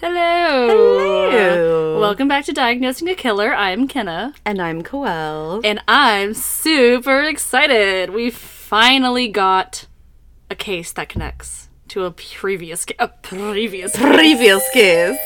Hello. Hello. Welcome back to Diagnosing a Killer. I'm Kenna, And I'm Coel. and I'm super excited. We finally got a case that connects to a previous ca- a previous. Previous kiss.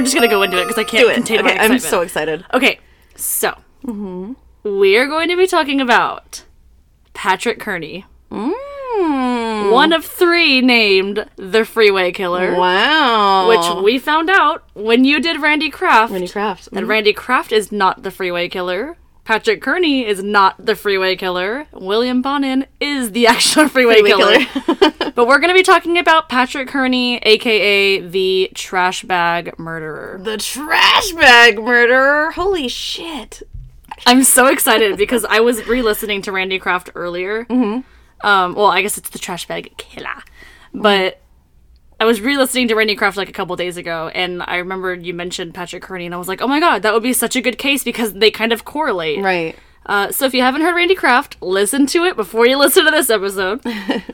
We're just gonna go into it because I can't Do it. contain Okay, my I'm so excited. Okay, so Mm-hmm. we are going to be talking about Patrick Kearney, Mm. one of three named the Freeway Killer, Wow. which we found out when you did Randy Kraft. Randy Kraft. that Randy Kraft is not the freeway killer. Patrick Kearney is not the freeway killer. William Bonin is the actual freeway, Freeway killer. but we're going to be talking about Patrick Kearney, aka the trash bag murderer. The trash bag murderer. Holy shit. I'm so excited because I was re-listening to Randy Kraft earlier. Mm-hmm. Um, well, I guess it's the trash bag killer, but I was re-listening to Randy Kraft like a couple days ago, and I remember you mentioned Patrick Kearney, and I was like, oh my god, that would be such a good case because they kind of correlate. Right. Uh, so if you haven't heard Randy Kraft, listen to it before you listen to this episode.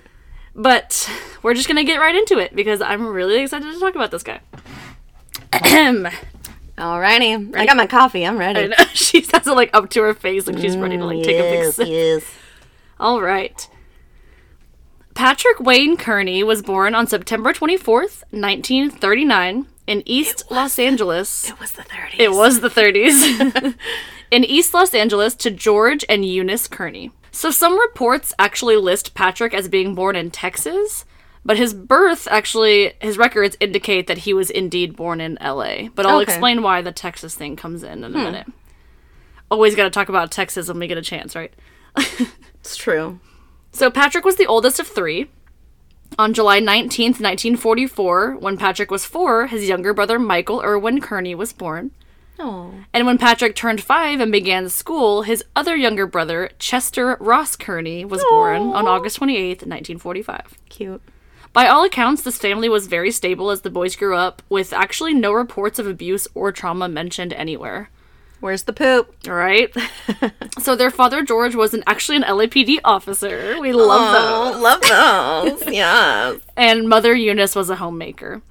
but we're just gonna get right into it because I'm really excited to talk about this guy. Alrighty. I got my coffee. I'm ready. She has it like up to her face, like she's ready to like take a big sip. yes. All right. Patrick Wayne Kearney was born on September 24th, 1939, in East Los Angeles. It was the 30s. It was the 30s. in East Los Angeles to George and Eunice Kearney. So some reports actually list Patrick as being born in Texas, but his birth actually, his records indicate that he was indeed born in LA. But I'll Okay. explain why the Texas thing comes in in a hmm. minute. Always got to talk about Texas when we get a chance, right? It's true. So Patrick was the oldest of three. On July 19th, 1944, when Patrick was four, his younger brother Michael Irwin Kearney was born. Oh. And when Patrick turned five and began school, his other younger brother, Chester Ross Kearney, was born on August 28th, 1945. Cute. By all accounts, this family was very stable as the boys grew up, with actually no reports of abuse or trauma mentioned anywhere. Where's the poop? All right? so their father, George, was an, actually an LAPD officer. We love those. Oh, love those. yeah. and Mother Eunice was a homemaker.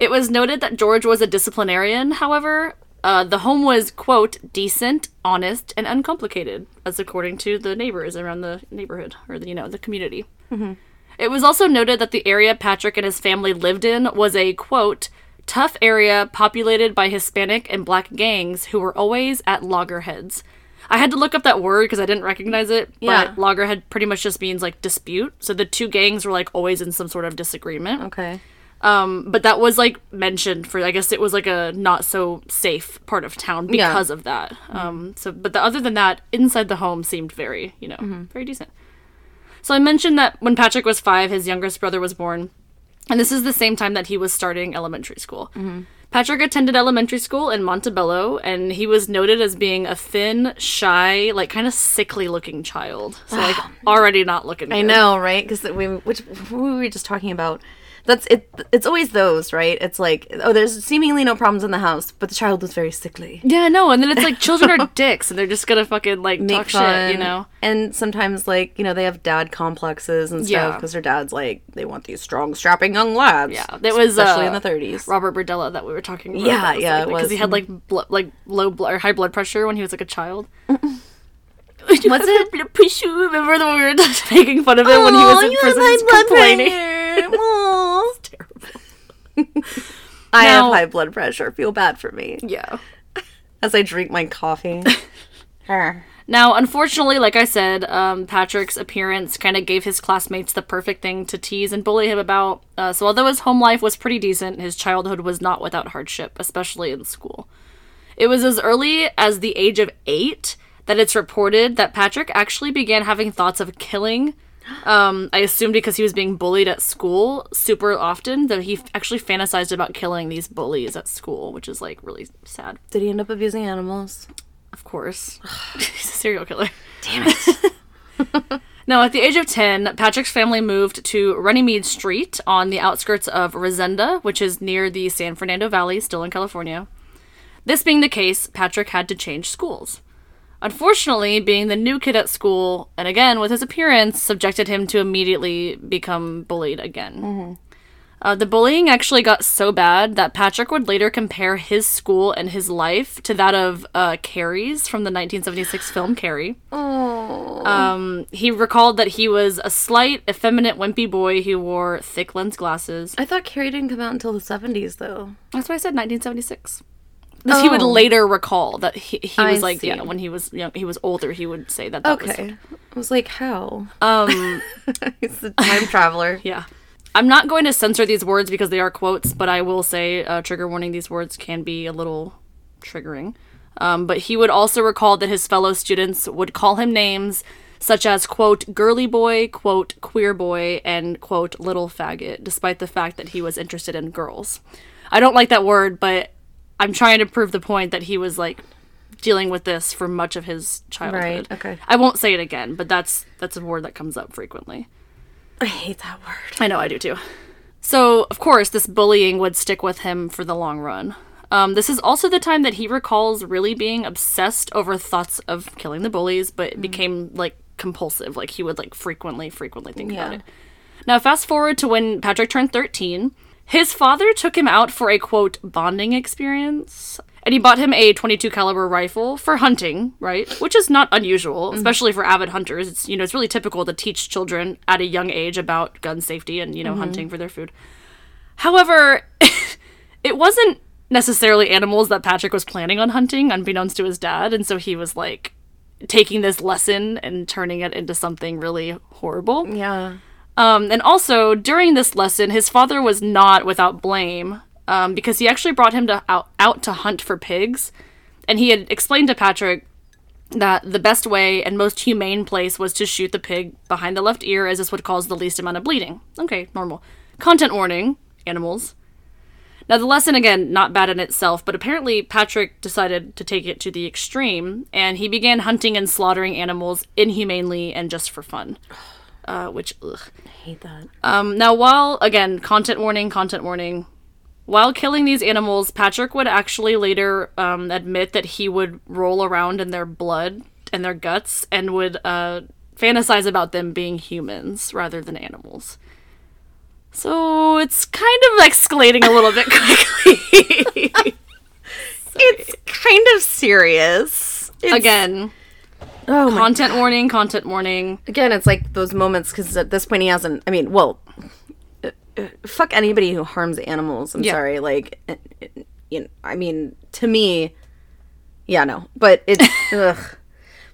It was noted that George was a disciplinarian, however. Uh, the home was, quote, decent, honest, and uncomplicated, as according to the neighbors around the neighborhood, or, the, you know, the community. It was also noted that the area Patrick and his family lived in was a, quote, tough area populated by Hispanic and black gangs who were always at loggerheads. I had to look up that word because I didn't recognize it, Yeah. but loggerhead pretty much just means like dispute. So the two gangs were like always in some sort of disagreement. Okay. Um, but that was like mentioned for I guess it was like a not so safe part of town Yeah. because of that. Um, so but the, other than that, inside the home seemed very you know very decent. So I mentioned that when Patrick was five, his youngest brother was born, and this is the same time that he was starting elementary school. Patrick attended elementary school in Montebello, and he was noted as being a thin, shy, like kind of sickly looking child. So like already not looking. I good. know, right? Because we, which who were we just talking about? That's it. It's always those, right? It's like, oh, there's seemingly no problems in the house, but the child was very sickly. Yeah, no, and then it's like children are dicks, and they're just gonna fucking like talk shit, you know? And sometimes, like, you know, they have dad complexes and stuff because their dad's like, they want these strong, strapping young lads. Yeah, that was especially uh, in the 30s. Robert Berdella that we were talking about. Yeah, was, yeah, like, because he had like blo- like low blood or high blood pressure when he was like a child. What's it? Remember that we were making fun of him when he was in prison just complaining? I have high blood pressure. Feel bad for me Yeah. as I drink my coffee. Now, unfortunately, like I said, um, Patrick's appearance kind of gave his classmates the perfect thing to tease and bully him about. Uh, so, although his home life was pretty decent, his childhood was not without hardship, especially in school. It was as early as the age of eight that it's reported that Patrick actually began having thoughts of killing. Um, I assume because he was being bullied at school super often, that he actually fantasized about killing these bullies at school, which is like really sad. Did he end up abusing animals? Of course, he's a serial killer. Damn it. Now, at the age of 10, Patrick's family moved to Runnymede Street on the outskirts of Reseda, which is near the San Fernando Valley, still in California. This being the case, Patrick had to change schools. Unfortunately, being the new kid at school, and again with his appearance, subjected him to immediately become bullied again. Uh, the bullying actually got so bad that Patrick would later compare his school and his life to that of uh, Carrie's from the 1976 film Carrie. Oh. Um, he recalled that he was a slight, effeminate, wimpy boy who wore thick lens glasses. I thought Carrie didn't come out until the 70s, though. That's why I said 1976. This He would Oh. later recall that he, he I was like, see. yeah, when he was young, he was older, he would say that. that was- Okay. I was like, how? um, He's the time traveler. yeah. I'm not going to censor these words because they are quotes, but I will say, uh, trigger warning, these words can be a little triggering. Um, but he would also recall that his fellow students would call him names such as, quote, girly boy, quote, queer boy, and, quote, little faggot, despite the fact that he was interested in girls. I don't like that word, but I'm trying to prove the point that he was, like, dealing with this for much of his childhood. Right, okay. I won't say it again, but that's that's a word that comes up frequently. I hate that word. I know I do too. So, of course, this bullying would stick with him for the long run. Um, this is also the time that he recalls really being obsessed over thoughts of killing the bullies, but it became like compulsive. Like he would like frequently, frequently think about it. Now, fast forward to when Patrick turned 13. His father took him out for a quote bonding experience, and he bought him a 22 caliber rifle for hunting, right? Which is not unusual, mm-hmm. especially for avid hunters. It's you know it's really typical to teach children at a young age about gun safety and you know mm-hmm. hunting for their food. However, it wasn't necessarily animals that Patrick was planning on hunting, unbeknownst to his dad, and so he was like taking this lesson and turning it into something really horrible. Yeah. Um, and also, during this lesson, his father was not without blame um, because he actually brought him to out, out to hunt for pigs. And he had explained to Patrick that the best way and most humane place was to shoot the pig behind the left ear, as this would cause the least amount of bleeding. Okay, normal. Content warning animals. Now, the lesson, again, not bad in itself, but apparently Patrick decided to take it to the extreme, and he began hunting and slaughtering animals inhumanely and just for fun. Uh, which, ugh. I hate that. Um, now, while, again, content warning, content warning, while killing these animals, Patrick would actually later um, admit that he would roll around in their blood and their guts and would uh, fantasize about them being humans rather than animals. So it's kind of escalating a little bit quickly. It's kind of serious. It's, again, oh my content warning, content warning. again, it's like those moments because at this point he hasn't. I mean, well, uh, uh, fuck anybody who harms animals. I'm Yeah. sorry. Like, uh, uh, you know, I mean, to me, yeah, no, but it's ugh.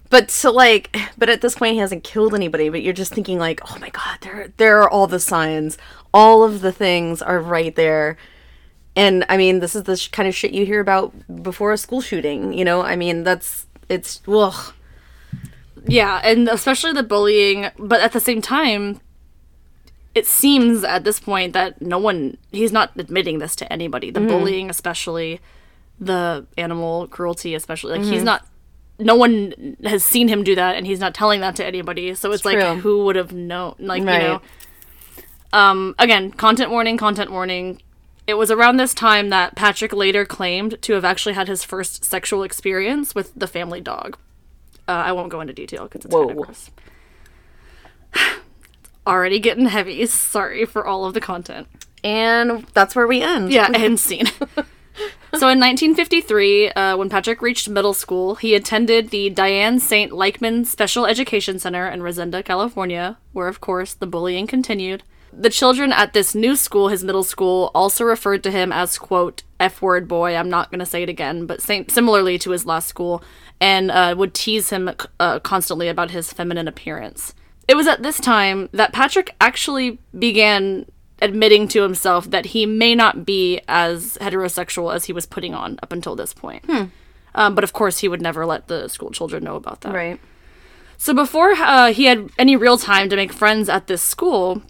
But to like, but at this point he hasn't killed anybody. But you're just thinking like, oh my god, there, there are all the signs. All of the things are right there. And I mean, this is the sh- kind of shit you hear about before a school shooting. You know, I mean, that's it's ugh. Yeah, and especially the bullying, but at the same time, it seems at this point that no one he's not admitting this to anybody. The bullying, especially the animal cruelty, especially like he's not no one has seen him do that and he's not telling that to anybody. So it's, like true. who would have known like Right. you know. Um again, content warning, content warning. It was around this time that Patrick later claimed to have actually had his first sexual experience with the family dog. Uh, I won't go into detail because it's kind of gross. Already getting heavy. Sorry for all of the content. And that's where we end. Yeah, end scene. so in 1953, uh, when Patrick reached middle school, he attended the Diane St. Leichman Special Education Center in Reseda, California, where, of course, the bullying continued. The children at this new school, his middle school, also referred to him as, quote, F word boy. I'm not going to say it again, but same, similarly to his last school, and uh, would tease him uh, constantly about his feminine appearance. It was at this time that Patrick actually began admitting to himself that he may not be as heterosexual as he was putting on up until this point. Um, but of course, he would never let the school children know about that. Right. So before uh, he had any real time to make friends at this school,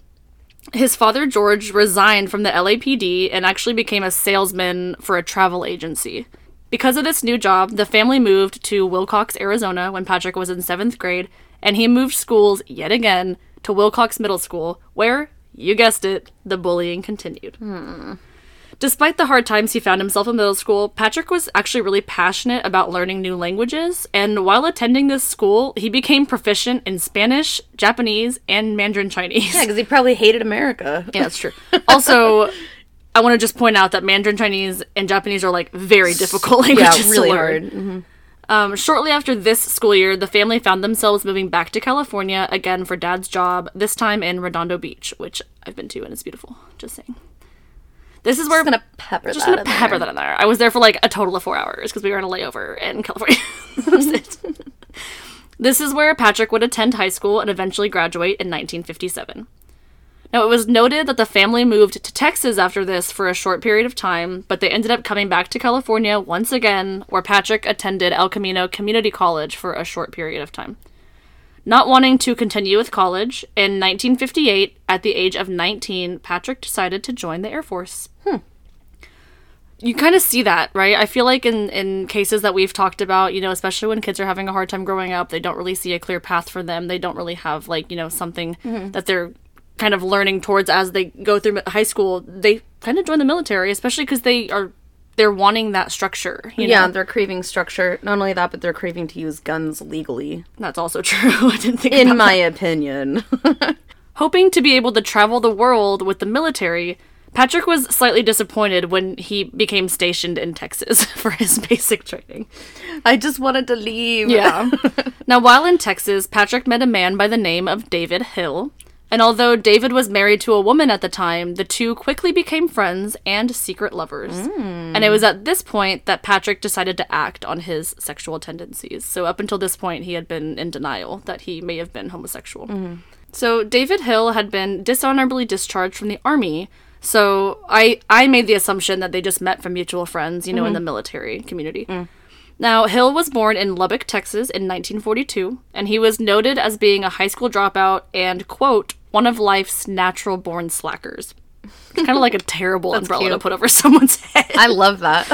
his father George resigned from the LAPD and actually became a salesman for a travel agency. Because of this new job, the family moved to Willcox, Arizona when Patrick was in seventh grade, and he moved schools yet again to Willcox Middle School, where, you guessed it, the bullying continued. Despite the hard times he found himself in middle school, Patrick was actually really passionate about learning new languages, and while attending this school, he became proficient in Spanish, Japanese, and Mandarin Chinese. Yeah, because he probably hated America. Yeah, that's true. Also, I want to just point out that Mandarin Chinese and Japanese are like very difficult Yeah, languages really to learn. hard. Um, shortly after this school year, the family found themselves moving back to California again for dad's job, this time in Redondo Beach, which I've been to and it's beautiful. Just saying. This is where Just gonna pepper just that gonna there. pepper that in there. I was there for like a total of four hours because we were in a layover in California. This is where Patrick would attend high school and eventually graduate in 1957. Now, it was noted that the family moved to Texas after this for a short period of time, but they ended up coming back to California once again, where Patrick attended El Camino Community College for a short period of time. Not wanting to continue with college, in 1958, at the age of 19, Patrick decided to join the Air Force. Hmm. You kind of see that, right? I feel like in, in cases that we've talked about, you know, especially when kids are having a hard time growing up, they don't really see a clear path for them. They don't really have, like, you know, something that they're kind of learning towards as they go through high school. They kind of join the military, especially because they are they're wanting that structure. You Yeah, know? they're craving structure. Not only that, but they're craving to use guns legally. that's also true. I didn't think In my opinion. Hoping to be able to travel the world with the military, Patrick was slightly disappointed when he became stationed in Texas for his basic training. I just wanted to leave. Yeah. now, while in Texas, Patrick met a man by the name of David Hill. And although David was married to a woman at the time, the two quickly became friends and secret lovers. Hmm. And it was at this point that Patrick decided to act on his sexual tendencies. So, up until this point, he had been in denial that he may have been homosexual. Mm-hmm. So, David Hill had been dishonorably discharged from the army. So, I, I made the assumption that they just met from mutual friends, you know, in mm-hmm. the military community. Mm. Now, Hill was born in Lubbock, Texas in 1942, and he was noted as being a high school dropout and, quote, one of life's natural born slackers. It's kind of like a terrible umbrella to put over someone's head. I love that.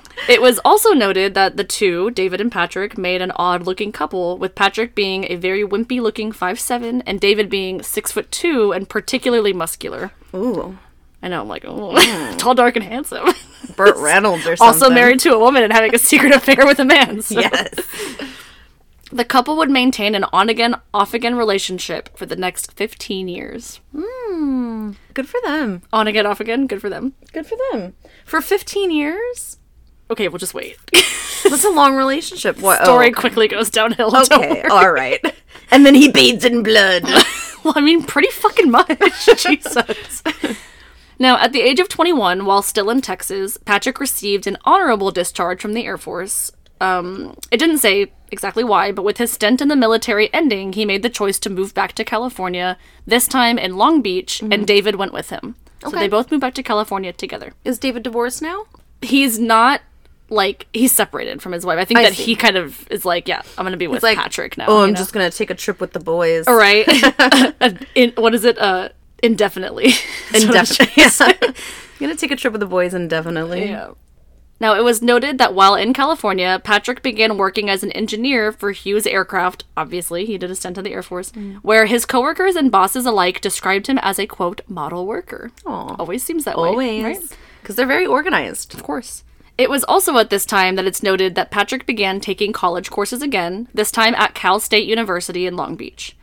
It was also noted that the two, David and Patrick, made an odd looking couple, with Patrick being a very wimpy looking 5'7 and David being 6'2 and particularly muscular. Ooh. I know, I'm like, oh, mm. tall, dark, and handsome. Burt Reynolds or something. also married to a woman and having a secret affair with a man. so- Yes. The couple would maintain an on again, off again relationship for the next 15 years. Good for them. On again, off again, good for them. Good for them. For 15 years? Okay, we'll just wait. That's a long relationship. What? Story oh, quickly goes downhill. Okay, all right. And then he bathes in blood. Well, I mean, pretty fucking much. Jesus. Now, at the age of 21, while still in Texas, Patrick received an honorable discharge from the Air Force. Um, it didn't say exactly why, but with his stint in the military ending, he made the choice to move back to California, this time in Long Beach, and David went with him. So they both moved back to California together. Is David divorced now? He's not like he's separated from his wife. I think I that see. he kind of is like, yeah, I'm gonna be with like, Patrick now. Oh, I'm know? just gonna take a trip with the boys. All right. In, what is it? Uh, indefinitely. Indefinitely. Yeah. I'm gonna take a trip with the boys indefinitely. Yeah. Now, it was noted that while in California, Patrick began working as an engineer for Hughes Aircraft. Obviously, he did a stint in the Air Force, mm. where his coworkers and bosses alike described him as a quote model worker. Aw. Always seems that way. Always. right? Because they're very organized. Of course. It was also at this time that it's noted that Patrick began taking college courses again, this time at Cal State University in Long Beach.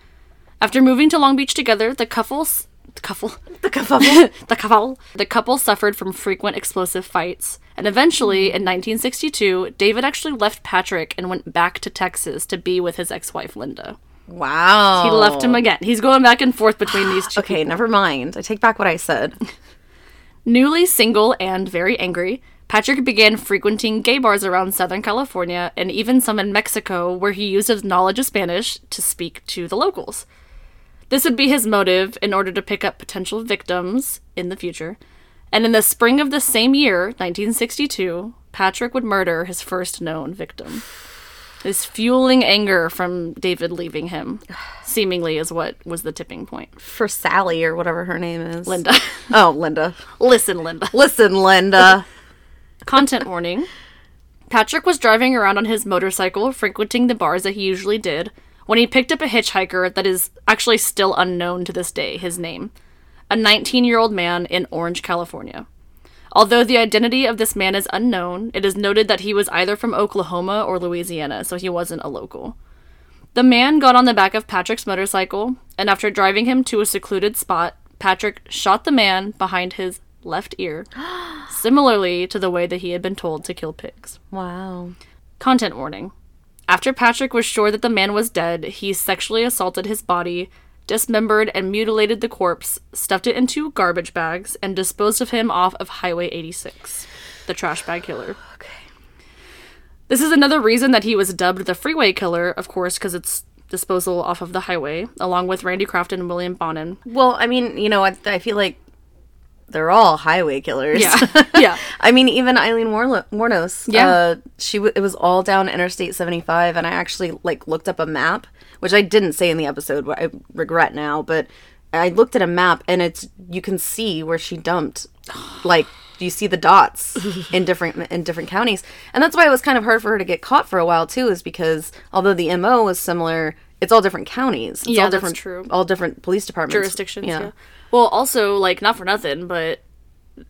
After moving to Long Beach together, the couple the couple The kerfuffle. the couple the couple suffered from frequent explosive fights, and eventually in 1962, David actually left Patrick and went back to Texas to be with his ex-wife Linda. wow. He left him again. He's going back and forth between these two. Okay, never mind. I take back what I said. Newly single and very angry, Patrick began frequenting gay bars around Southern California and even some in Mexico, where he used his knowledge of Spanish to speak to the locals. This would be his motive in order to pick up potential victims in the future. And in the spring of the same year, 1962, Patrick would murder his first known victim. His fueling anger from David leaving him, seemingly, is what was the tipping point. For Sally or whatever her name is. Linda. Oh, Linda. Listen, Linda. Listen, Linda. Content warning. Patrick was driving around on his motorcycle, frequenting the bars that he usually did, when he picked up a hitchhiker that is actually still unknown to this day, his name, a 19 year old man in Orange, California. Although the identity of this man is unknown, it is noted that he was either from Oklahoma or Louisiana, so he wasn't a local. The man got on the back of Patrick's motorcycle, and after driving him to a secluded spot, Patrick shot the man behind his left ear, similarly to the way that he had been told to kill pigs. Wow. Content warning. After Patrick was sure that the man was dead, he sexually assaulted his body, dismembered and mutilated the corpse, stuffed it into garbage bags, and disposed of him off of Highway 86. The trash bag killer. Okay. This is another reason that he was dubbed the freeway killer, of course, because it's disposal off of the highway, along with Randy Kraft and William Bonin. Well, I mean, you know, I, I feel like they're all highway killers. Yeah. Yeah. I mean, even Aileen Warlo- Wuornos. Yeah. Uh, she w- it was all down Interstate 75, and I actually like looked up a map, which I didn't say in the episode. I regret now, but I looked at a map, and it's you can see where she dumped, like you see the dots in different in different counties, and that's why it was kind of hard for her to get caught for a while too, is because although the mo was similar. It's all different counties. It's Yeah, all that's different, true. All different police departments. Jurisdictions, yeah. Well, also, like, not for nothing, but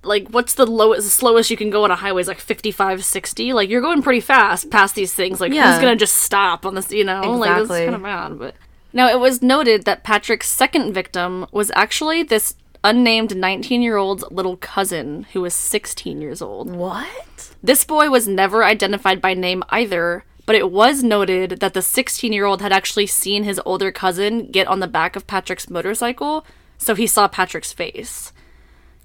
like what's the lowest the slowest you can go on a highway is like 55 60 like you're going pretty fast past these things like Yeah. who's gonna just stop on this you know like that's Exactly. kind of bad but now it was noted that patrick's second victim was actually this unnamed 19 year old little cousin who was 16 years old What? this boy was never identified by name either, but it was noted that the 16 year old had actually seen his older cousin get on the back of Patrick's motorcycle, so he saw Patrick's face.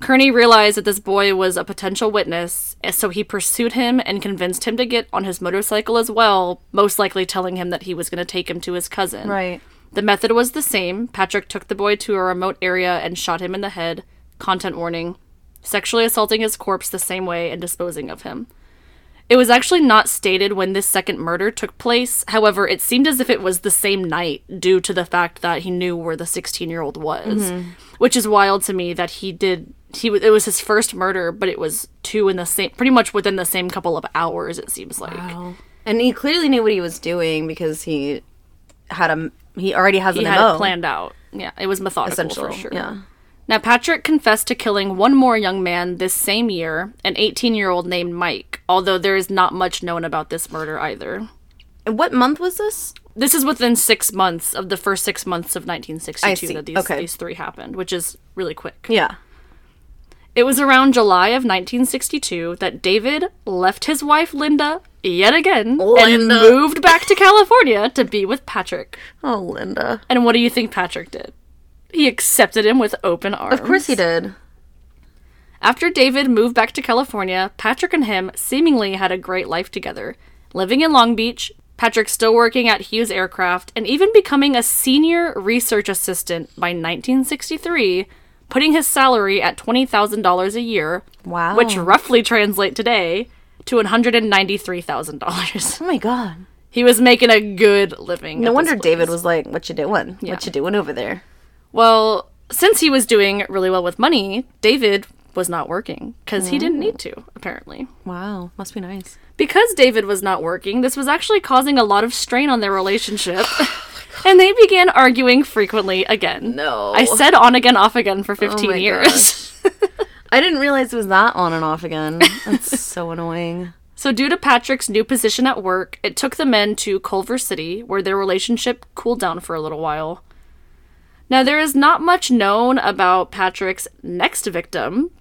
Kearney realized that this boy was a potential witness, so he pursued him and convinced him to get on his motorcycle as well, most likely telling him that he was going to take him to his cousin. Right. The method was the same. Patrick took the boy to a remote area and shot him in the head. Content warning. Sexually assaulting his corpse the same way and disposing of him. It was actually not stated when this second murder took place. However, it seemed as if it was the same night due to the fact that he knew where the 16-year-old was. Mm-hmm. Which is wild to me that he did he it was his first murder, but it was two in the same pretty much within the same couple of hours it seems like. And he clearly knew what he was doing because he had a he already has He an had MO. it planned out. Yeah, it was methodical essentially. for sure. Yeah. Now, Patrick confessed to killing one more young man this same year, an 18 year old named Mike, although there is not much known about this murder either. And what month was this? This is within six months of the first six months of 1962 that these, Okay. these three happened, which is really quick. Yeah. It was around July of 1962 that David left his wife Linda yet again and moved back to California to be with Patrick. Oh, Linda. And what do you think Patrick did? He accepted him with open arms. Of course he did. After David moved back to California, Patrick and him seemingly had a great life together, living in Long Beach, Patrick still working at Hughes Aircraft, and even becoming a senior research assistant by 1963, putting his salary at $20,000 a year, Wow. which roughly translate today to $193,000. Oh my god. he was making a good living. No wonder David was like, "What you doing? Yeah. What you doing over there?" Well, since he was doing really well with money, David was not working because he didn't need to, apparently. Wow, must be nice. Because David was not working, this was actually causing a lot of strain on their relationship. and they began arguing frequently again. No. I said on again, off again for 15 my years. I didn't realize it was that on and off again. That's so annoying. so, due to Patrick's new position at work, it took the men to Culver City, where their relationship cooled down for a little while. Now, there is not much known about Patrick's next victim,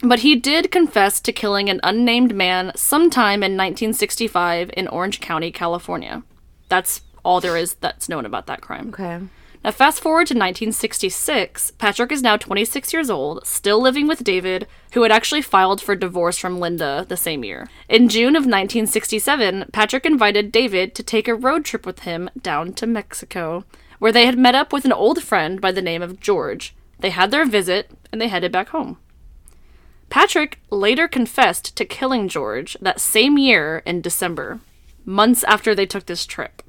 but he did confess to killing an unnamed man sometime in 1965 in Orange County, California. That's all there is that's known about that crime. Okay. Now, fast forward to 1966, Patrick is now 26 years old, still living with David, who had actually filed for divorce from Linda the same year. In June of 1967, Patrick invited David to take a road trip with him down to Mexico, where they had met up with an old friend by the name of George. They had their visit, and they headed back home. Patrick later confessed to killing George that same year in December, months after they took this trip.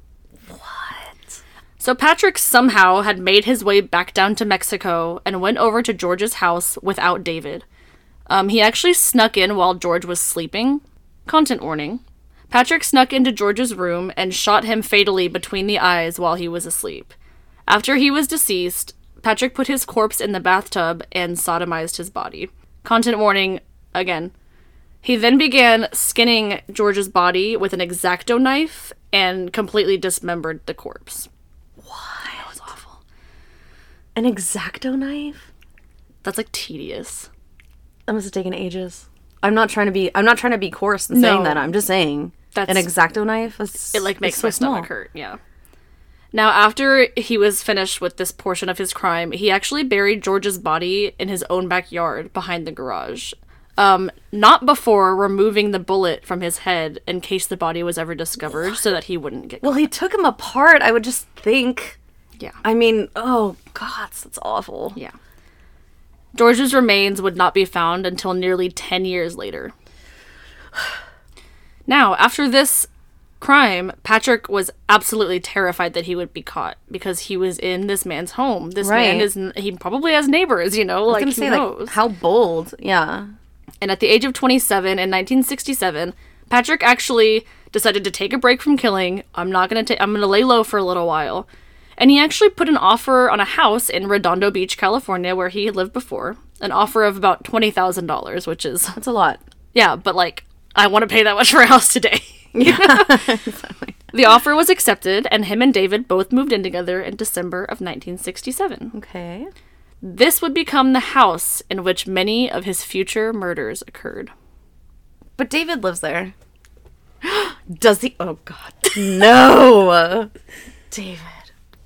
What? So Patrick somehow had made his way back down to Mexico and went over to George's house without David. Um, he actually snuck in while George was sleeping. Content warning. Patrick snuck into George's room and shot him fatally between the eyes while he was asleep. After he was deceased, Patrick put his corpse in the bathtub and sodomized his body. Content warning again. He then began skinning George's body with an exacto knife and completely dismembered the corpse. That was awful. An exacto knife? That's like tedious. That must have taken ages. I'm not trying to be. I'm not trying to be coarse in No. saying that. I'm just saying That's- an exacto knife. Is, It like makes so my stomach small. hurt. Yeah. Now, after he was finished with this portion of his crime, he actually buried George's body in his own backyard behind the garage. Um, not before removing the bullet from his head in case the body was ever discovered, so that he wouldn't get. Well, he took him apart. I would just think. Yeah. I mean, oh God, that's awful. Yeah. George's remains would not be found until nearly 10 years later. Now, after this crime, Patrick was absolutely terrified that he would be caught because he was in this man's home. This man is he probably has neighbors, you know, like I was gonna say, like, how bold? Yeah. And at the age of 27 in 1967, Patrick actually decided to take a break from killing. I'm not going to take I'm going to lay low for a little while. And he actually put an offer on a house in Redondo Beach, California where he had lived before. An offer of about $20,000, which is That's a lot. yeah, but like I want to pay that much for a house today. The offer was accepted and him and David both moved in together in December of 1967. Okay. This would become the house in which many of his future murders occurred. But David lives there. Does he? Oh God, no, David.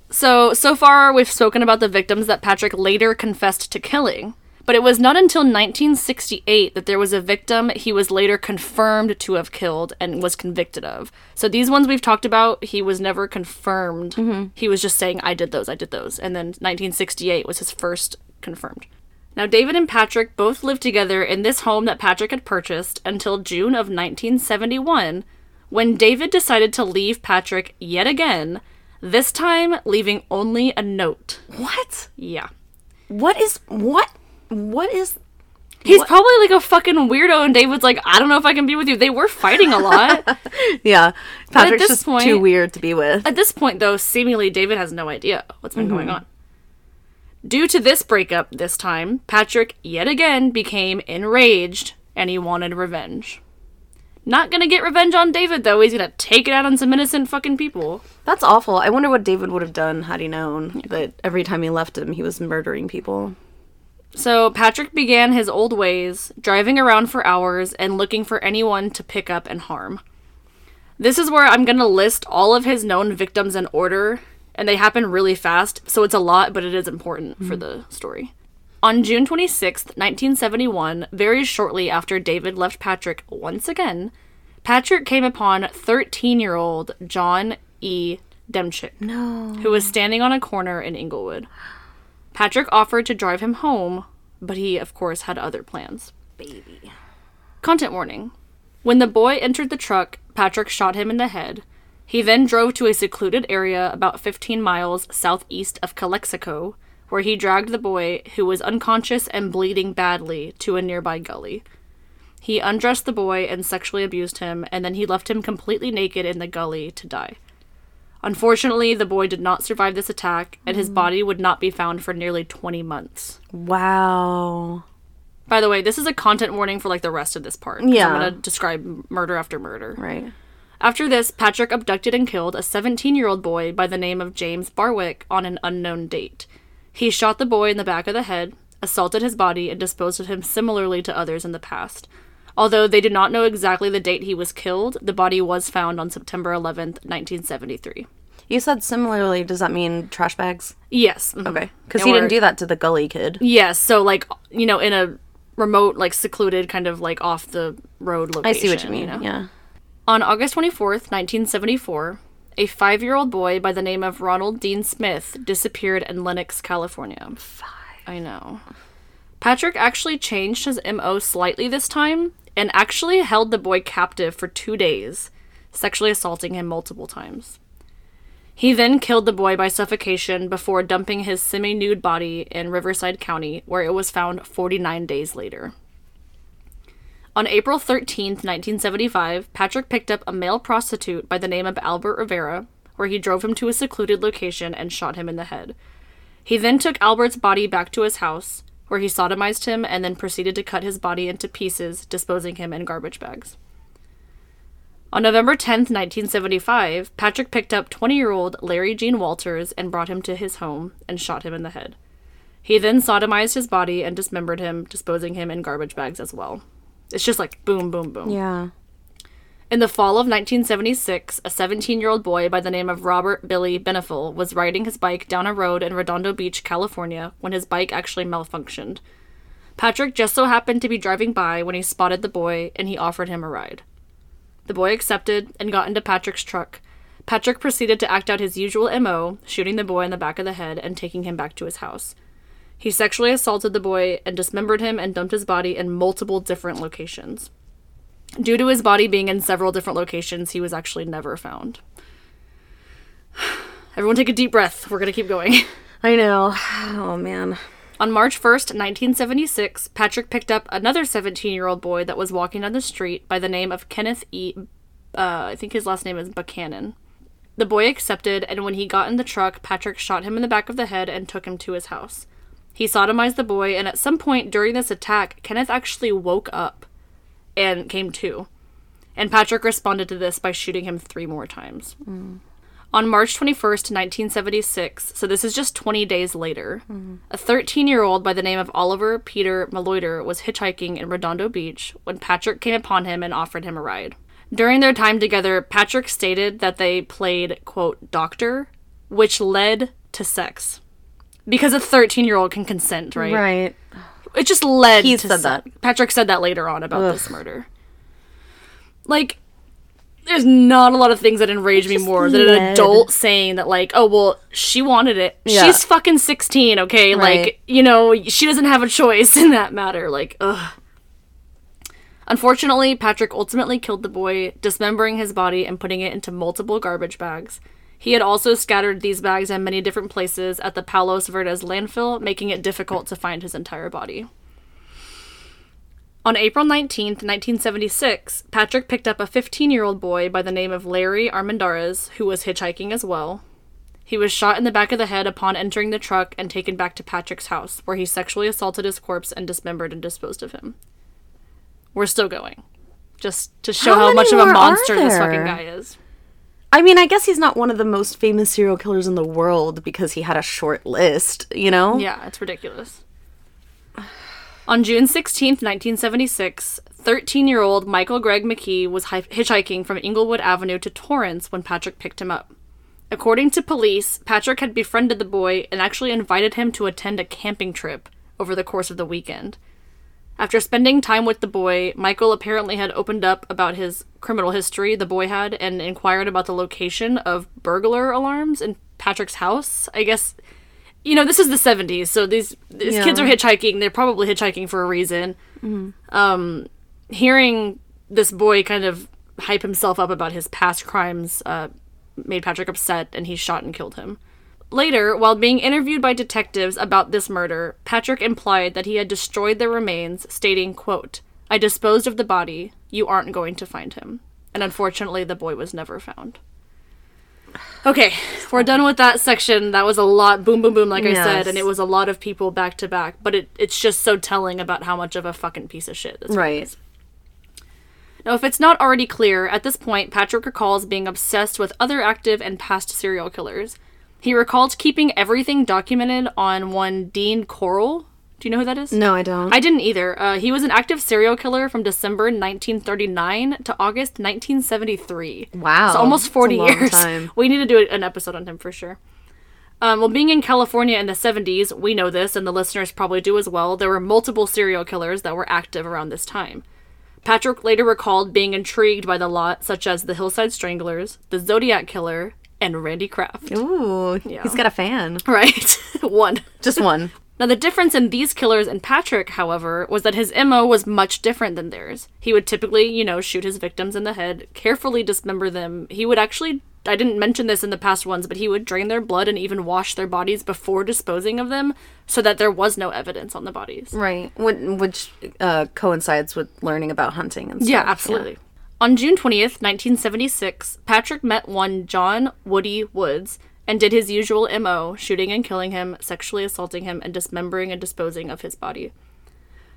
So, so far we've spoken about the victims that Patrick later confessed to killing. But it was not until 1968 that there was a victim he was later confirmed to have killed and was convicted of. So these ones we've talked about, he was never confirmed. Mm-hmm. He was just saying, I did those, I did those. And then 1968 was his first confirmed. Now, David and Patrick both lived together in this home that Patrick had purchased until June of 1971, when David decided to leave Patrick yet again, this time leaving only a note. What? Yeah. What is what? What is? He's probably like a fucking weirdo, and David's like, I don't know if I can be with you. They were fighting a lot. Yeah, Patrick's just point- too weird to be with. At this point, though, seemingly David has no idea what's been going mm-hmm. on. Due to this breakup this time, Patrick yet again became enraged and he wanted revenge. Not gonna get revenge on David, though. He's gonna take it out on some innocent fucking people. That's awful. I wonder what David would have done had he known that every time he left him, he was murdering people. So Patrick began his old ways, driving around for hours and looking for anyone to pick up and harm. This is where I'm going to list all of his known victims in order, and they happen really fast, so it's a lot, but it is important for mm-hmm. the story. On June 26th, 1971, very shortly after David left Patrick once again, Patrick came upon 13 year old John E. Demchick No. who was standing on a corner in Inglewood. Patrick offered to drive him home, but he, of course, had other plans. Baby. Content warning. When the boy entered the truck, Patrick shot him in the head. He then drove to a secluded area about 15 miles southeast of Calexico, where he dragged the boy, who was unconscious and bleeding badly, to a nearby gully. He undressed the boy and sexually abused him, and then he left him completely naked in the gully to die. Unfortunately, the boy did not survive this attack, and his mm. body would not be found for nearly 20 months. Wow. By the way, this is a content warning for like the rest of this part. Yeah. I'm going to describe murder after murder. Right. After this, Patrick abducted and killed a 17 year old boy by the name of James Barwick on an unknown date. He shot the boy in the back of the head, assaulted his body, and disposed of him similarly to others in the past. Although they did not know exactly the date he was killed, the body was found on September 11th, 1973. You said similarly. Does that mean trash bags? Yes. mhm. Okay. Because he didn't do that to the gully kid. Yes, so like, you know, in a remote, like secluded, kind of like off the road location. I see what you mean. know? Yeah. On August 24th, 1974, a five year old boy by the name of Ronald Dean Smith disappeared in Lennox, California. Five. I know. Patrick actually changed his MO slightly this time and actually held the boy captive for two days, sexually assaulting him multiple times. He then killed the boy by suffocation before dumping his semi nude body in Riverside County, where it was found 49 days later. On April 13th, 1975, Patrick picked up a male prostitute by the name of Albert Rivera, where he drove him to a secluded location and shot him in the head. He then took Albert's body back to his house, where he sodomized him and then proceeded to cut his body into pieces, disposing him in garbage bags. On November 10th, 1975, Patrick picked up 20 year old Larry Jean Walters and brought him to his home and shot him in the head. He then sodomized his body and dismembered him, disposing him in garbage bags as well. It's just like boom, boom, boom. Yeah. In the fall of 1976, a 17 year old boy by the name of Robert Billy Benefil was riding his bike down a road in Redondo Beach, California, when his bike actually malfunctioned. Patrick just so happened to be driving by when he spotted the boy and he offered him a ride. The boy accepted and got into Patrick's truck. Patrick proceeded to act out his usual MO, shooting the boy in the back of the head and taking him back to his house. He sexually assaulted the boy and dismembered him and dumped his body in multiple different locations. Due to his body being in several different locations, he was actually never found. Everyone take a deep breath. We're going to keep going. I know. Oh man. On March 1st, 1976, Patrick picked up another 17 year old boy that was walking down the street by the name of Kenneth E. Uh, I think his last name is Buchanan. The boy accepted, and when he got in the truck, Patrick shot him in the back of the head and took him to his house. He sodomized the boy, and at some point during this attack, Kenneth actually woke up and came to. And Patrick responded to this by shooting him three more times. On March 21st, 1976, so this is just 20 days later, a 13 year old by the name of Oliver Peter Maloiter was hitchhiking in Redondo Beach when Patrick came upon him and offered him a ride. During their time together, Patrick stated that they played, quote, doctor, which led to sex. Because a 13 year old can consent, right? Right. It just led He to said that. Patrick said that later on about this murder. Like, there's not a lot of things that enrage me more than an adult saying that, like, oh, well, she wanted it. Yeah. She's fucking 16, okay? Right. Like, you know, she doesn't have a choice in that matter. Like, ugh. Unfortunately, Patrick ultimately killed the boy, dismembering his body and putting it into multiple garbage bags. He had also scattered these bags in many different places at the Palos Verdes landfill, making it difficult to find his entire body. On April 19th, 1976, Patrick picked up a 15 year old boy by the name of Larry Armendariz, who was hitchhiking as well. He was shot in the back of the head upon entering the truck and taken back to Patrick's house, where he sexually assaulted his corpse and dismembered and disposed of him. We're still going. Just to show How how, much of a monster this fucking guy is. I mean, I guess he's not one of the most famous serial killers in the world because he had a short list, you know? Yeah, it's ridiculous. On June 16th, 1976, 13 year old Michael Greg McKee was hi- hitchhiking from Inglewood Avenue to Torrance when Patrick picked him up. According to police, Patrick had befriended the boy and actually invited him to attend a camping trip over the course of the weekend. After spending time with the boy, Michael apparently had opened up about his criminal history the boy had and inquired about the location of burglar alarms in Patrick's house. I guess you know, this is the 70s, so these these Yeah. kids are hitchhiking. They're probably hitchhiking for a reason. Um, hearing this boy kind of hype himself up about his past crimes uh, made Patrick upset, and he shot and killed him. Later, while being interviewed by detectives about this murder, Patrick implied that he had destroyed the remains, stating, quote, I disposed of the body. You aren't going to find him. And unfortunately, the boy was never found. Okay, we're done with that section. That was a lot, boom, boom, boom, like I said, and it was a lot of people back to back. But it, it's just so telling about how much of a fucking piece of shit this Right. Now, if it's not already clear, at this point, Patrick recalls being obsessed with other active and past serial killers. He recalled keeping everything documented on one Dean Corll. Do you know who that is? No, I don't. I didn't either. Uh, he was an active serial killer from December 1939 to August 1973. Wow, So almost that's a 40 long years. time. We need to do an episode on him for sure. Um, well, being in California in the 70s, we know this, and the listeners probably do as well. There were multiple serial killers that were active around this time. Patrick later recalled being intrigued by the lot, such as the Hillside Stranglers, the Zodiac Killer, and Randy Kraft. Ooh, he's got a fan. Right? One. Just one. Now, the difference in these killers and Patrick, however, was that his MO was much different than theirs. He would typically, you know, shoot his victims in the head, carefully dismember them. He would actually I didn't mention this in the past ones, but he would drain their blood and even wash their bodies before disposing of them so that there was no evidence on the bodies. Right. Which uh, coincides with learning about hunting and stuff. Yeah, absolutely. On June 20th, 1976, Patrick met one John Woody Woods and did his usual MO, shooting and killing him, sexually assaulting him, and dismembering and disposing of his body.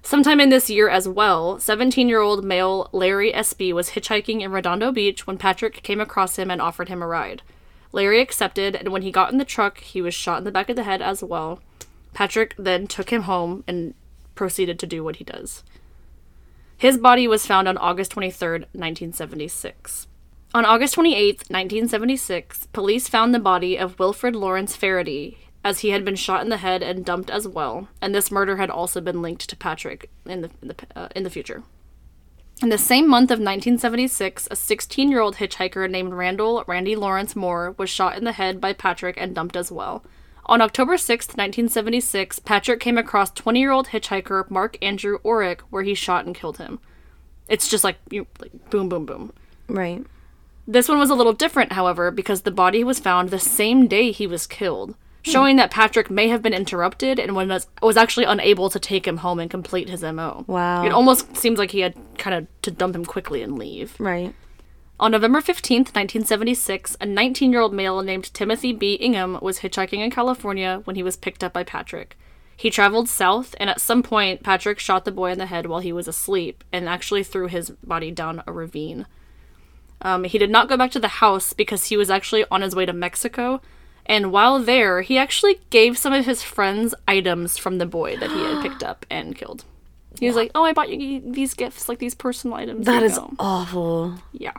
Sometime in this year as well, 17 year old male Larry SB was hitchhiking in Redondo Beach when Patrick came across him and offered him a ride. Larry accepted, and when he got in the truck, he was shot in the back of the head as well. Patrick then took him home and proceeded to do what he does. His body was found on August 23, 1976. On August 28, 1976, police found the body of Wilfred Lawrence Faraday as he had been shot in the head and dumped as well, and this murder had also been linked to Patrick in the in the, uh, in the future. In the same month of 1976, a 16 year old hitchhiker named Randall Randy Lawrence Moore was shot in the head by Patrick and dumped as well. On October 6, 1976, Patrick came across 20 year old hitchhiker Mark Andrew Orick, where he shot and killed him. It's just like, you, like boom, boom, boom. Right. This one was a little different, however, because the body was found the same day he was killed, showing that Patrick may have been interrupted and was, was actually unable to take him home and complete his MO. Wow. It almost seems like he had kind of to dump him quickly and leave. Right. On November 15th, 1976, a 19 year old male named Timothy B. Ingham was hitchhiking in California when he was picked up by Patrick. He traveled south, and at some point, Patrick shot the boy in the head while he was asleep and actually threw his body down a ravine. Um, he did not go back to the house because he was actually on his way to Mexico, and while there, he actually gave some of his friends items from the boy that he had picked up and killed. He was like, "Oh, I bought you these gifts, like these personal items." That is go." awful. Yeah.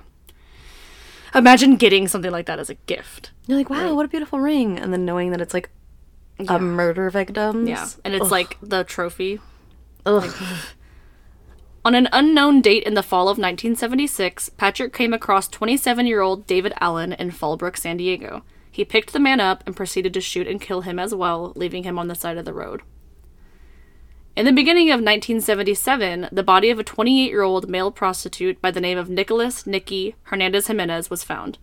Imagine getting something like that as a gift. You're like, wow, what a beautiful ring, and then knowing that it's like a murder victim. Yeah. And it's like the trophy. Ugh. On an unknown date in the fall of 1976, Patrick came across 27 year old David Allen in Fallbrook, San Diego. He picked the man up and proceeded to shoot and kill him as well, leaving him on the side of the road. In the beginning of 1977, the body of a 28 year old male prostitute by the name of Nicholas Nicky Hernandez Jimenez was found.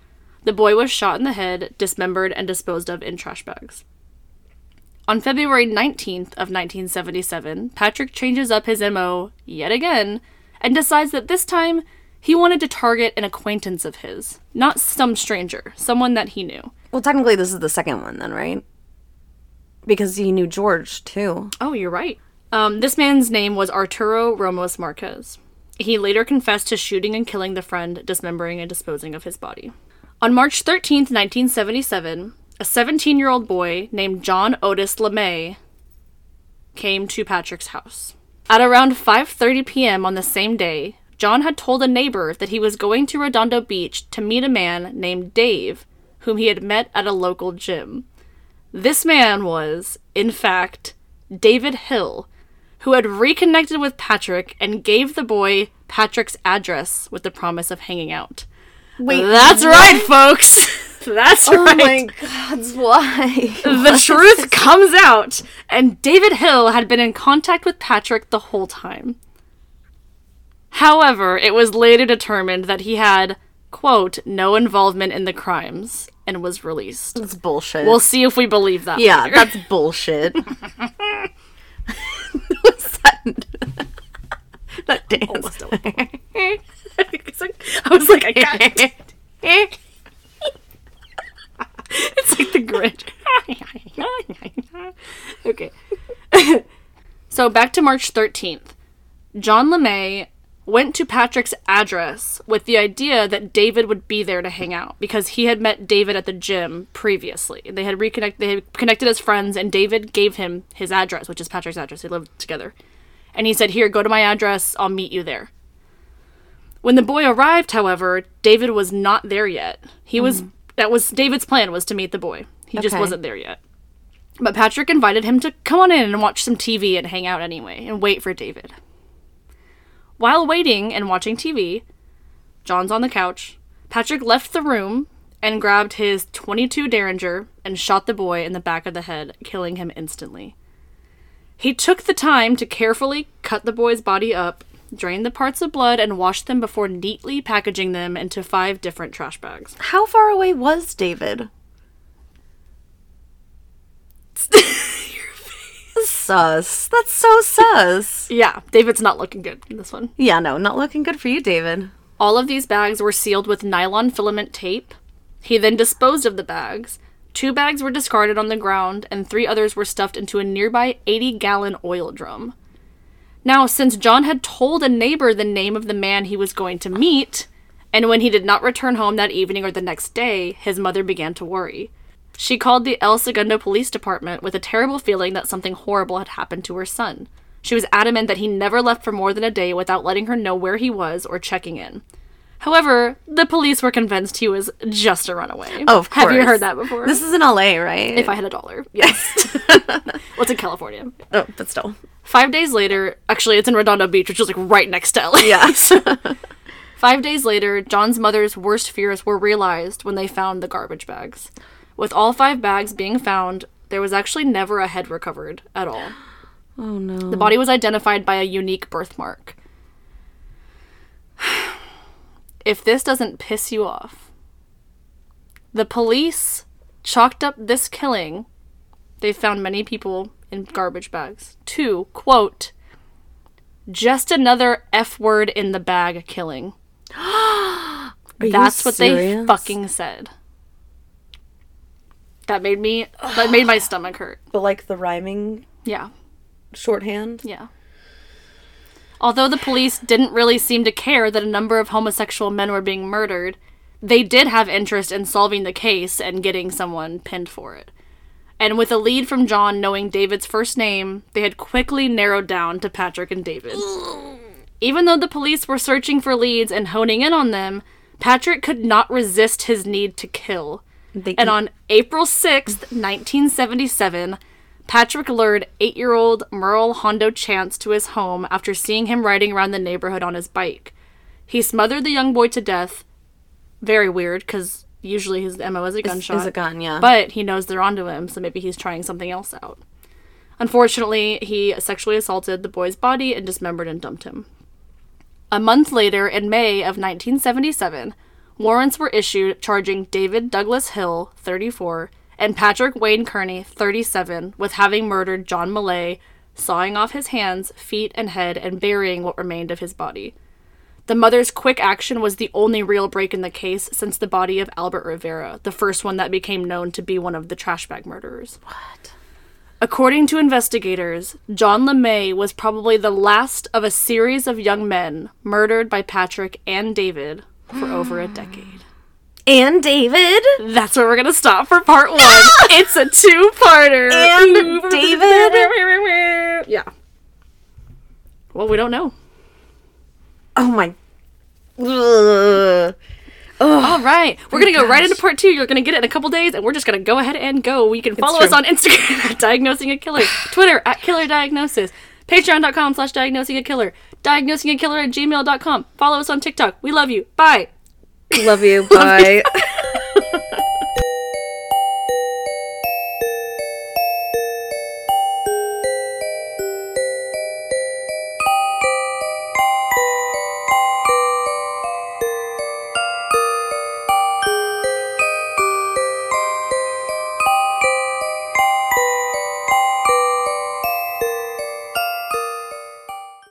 The boy was shot in the head, dismembered, and disposed of in trash bags. On February 19th of 1977, Patrick changes up his MO yet again and decides that this time he wanted to target an acquaintance of his, not some stranger, someone that he knew. Well, technically, this is the second one, then, right? Because he knew George too. Oh, you're right. Um, this man's name was Arturo Ramos Marquez. He later confessed to shooting and killing the friend, dismembering and disposing of his body. On March 13th, 1977, a 17 year old boy named John Otis LeMay came to Patrick's house. At around 5:30 p.m. on the same day, John had told a neighbor that he was going to Redondo Beach to meet a man named Dave, whom he had met at a local gym. This man was, in fact, David Hill, who had reconnected with Patrick and gave the boy Patrick's address with the promise of hanging out. Wait, That's right, folks. That's Oh right. my God, why? The truth comes out, and David Hill had been in contact with Patrick the whole time. However, it was later determined that he had, quote, no involvement in the crimes and was released. That's bullshit. We'll see if we believe that. yeah, later. that's bullshit. That? that dance. It's I was like, I can't. it's like the Grinch. okay. so back to March 13th. John LeMay went to Patrick's address with the idea that David would be there to hang out because he had met David at the gym previously. They had reconnected they had connected as friends and David gave him his address, which is Patrick's address. They lived together. And he said, "Here, go to my address. I'll meet you there." When the boy arrived, however, David was not there yet. He was mm-hmm. that was David's plan was to meet the boy. He just wasn't there yet. But Patrick invited him to come on in and watch some TV and hang out anyway and wait for David. While waiting and watching TV, John's on the couch. Patrick left the room and grabbed his 22 Derringer and shot the boy in the back of the head, killing him instantly. He took the time to carefully cut the boy's body up drained the parts of blood, and washed them before neatly packaging them into five different trash bags. How far away was David? sus. That's so sus. Yeah, David's not looking good in this one. Yeah, no, not looking good for you, David. All of these bags were sealed with nylon filament tape. He then disposed of the bags. Two bags were discarded on the ground, and three others were stuffed into a nearby 80 gallon oil drum. Now, since John had told a neighbor the name of the man he was going to meet, and when he did not return home that evening or the next day, his mother began to worry. She called the El Segundo Police Department with a terrible feeling that something horrible had happened to her son. She was adamant that he never left for more than a day without letting her know where he was or checking in. However, the police were convinced he was just a runaway. Oh, of Have you heard that before? This is in LA, right? if I had a dollar, yes. well, it's in California. oh, but still. Five days later, actually, it's in Redondo Beach, which is like right next to LA. Yes. Five days later, John's mother's worst fears were realized when they found the garbage bags. With all five bags being found, there was actually never a head recovered at all. oh no. The body was identified by a unique birthmark. if this doesn't piss you off, the police chalked up this killing. They found many people in garbage bags. To, quote, just another F word in the bag killing. That's what they fucking said. That made me, that made my stomach hurt. But like the rhyming Yeah. shorthand. Yeah. Although the police didn't really seem to care that a number of homosexual men were being murdered, they did have interest in solving the case and getting someone pinned for it. And with a lead from John knowing David's first name, they had quickly narrowed down to Patrick and David. Even though the police were searching for leads and honing in on them, Patrick could not resist his need to kill. They And on April 6th, 1977, Patrick lured eight year old Merle Hondo Chance to his home after seeing him riding around the neighborhood on his bike. He smothered the young boy to death. Very weird, because usually his MO is a gunshot. is a gun, yeah. But he knows they're onto him, so maybe he's trying something else out. Unfortunately, he sexually assaulted the boy's body and dismembered and dumped him. A month later, in May of 1977, warrants were issued charging David Douglas Hill, 34, and Patrick Wayne Kearney, 37, with having murdered John LeMay, sawing off his hands, feet, and head, and burying what remained of his body. The mother's quick action was the only real break in the case since the body of Albert Rivera, the first one that became known to be one of the trash bag murderers. What? According to investigators, John LeMay was probably the last of a series of young men murdered by Patrick and David for over a decade. And David. That's where we're gonna stop for part one. Ah! it's a two-parter. And David? Yeah. Well, we don't know. Oh my. Ugh. All right, we're oh gonna go right into part two. You're gonna get it in a couple days, and we're just gonna go ahead and go. You can follow us on Instagram at Diagnosing a Killer, Twitter at Killer Diagnosis, Patreon.com slash Diagnosing a Killer, Diagnosing a Killer at gmail.com. Follow us on TikTok. We love you. Bye. Love you. Bye.